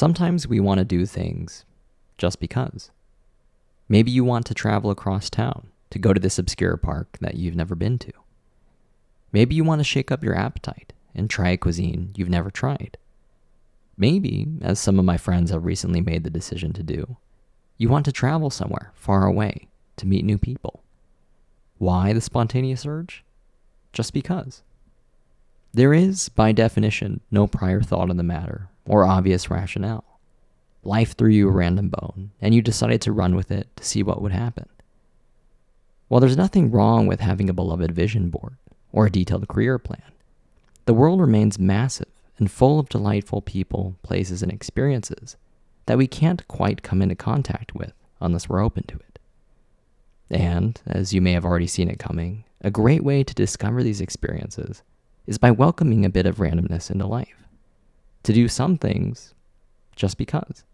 Sometimes we want to do things just because. Maybe you want to travel across town to go to this obscure park that you've never been to. Maybe you want to shake up your appetite and try a cuisine you've never tried. Maybe, as some of my friends have recently made the decision to do, you want to travel somewhere far away to meet new people. Why the spontaneous urge? Just because. There is, by definition, no prior thought on the matter or obvious rationale. Life threw you a random bone, and you decided to run with it to see what would happen. While there's nothing wrong with having a beloved vision board or a detailed career plan, the world remains massive and full of delightful people, places, and experiences that we can't quite come into contact with unless we're open to it. And, as you may have already seen it coming, a great way to discover these experiences is by welcoming a bit of randomness into life. To do some things just because.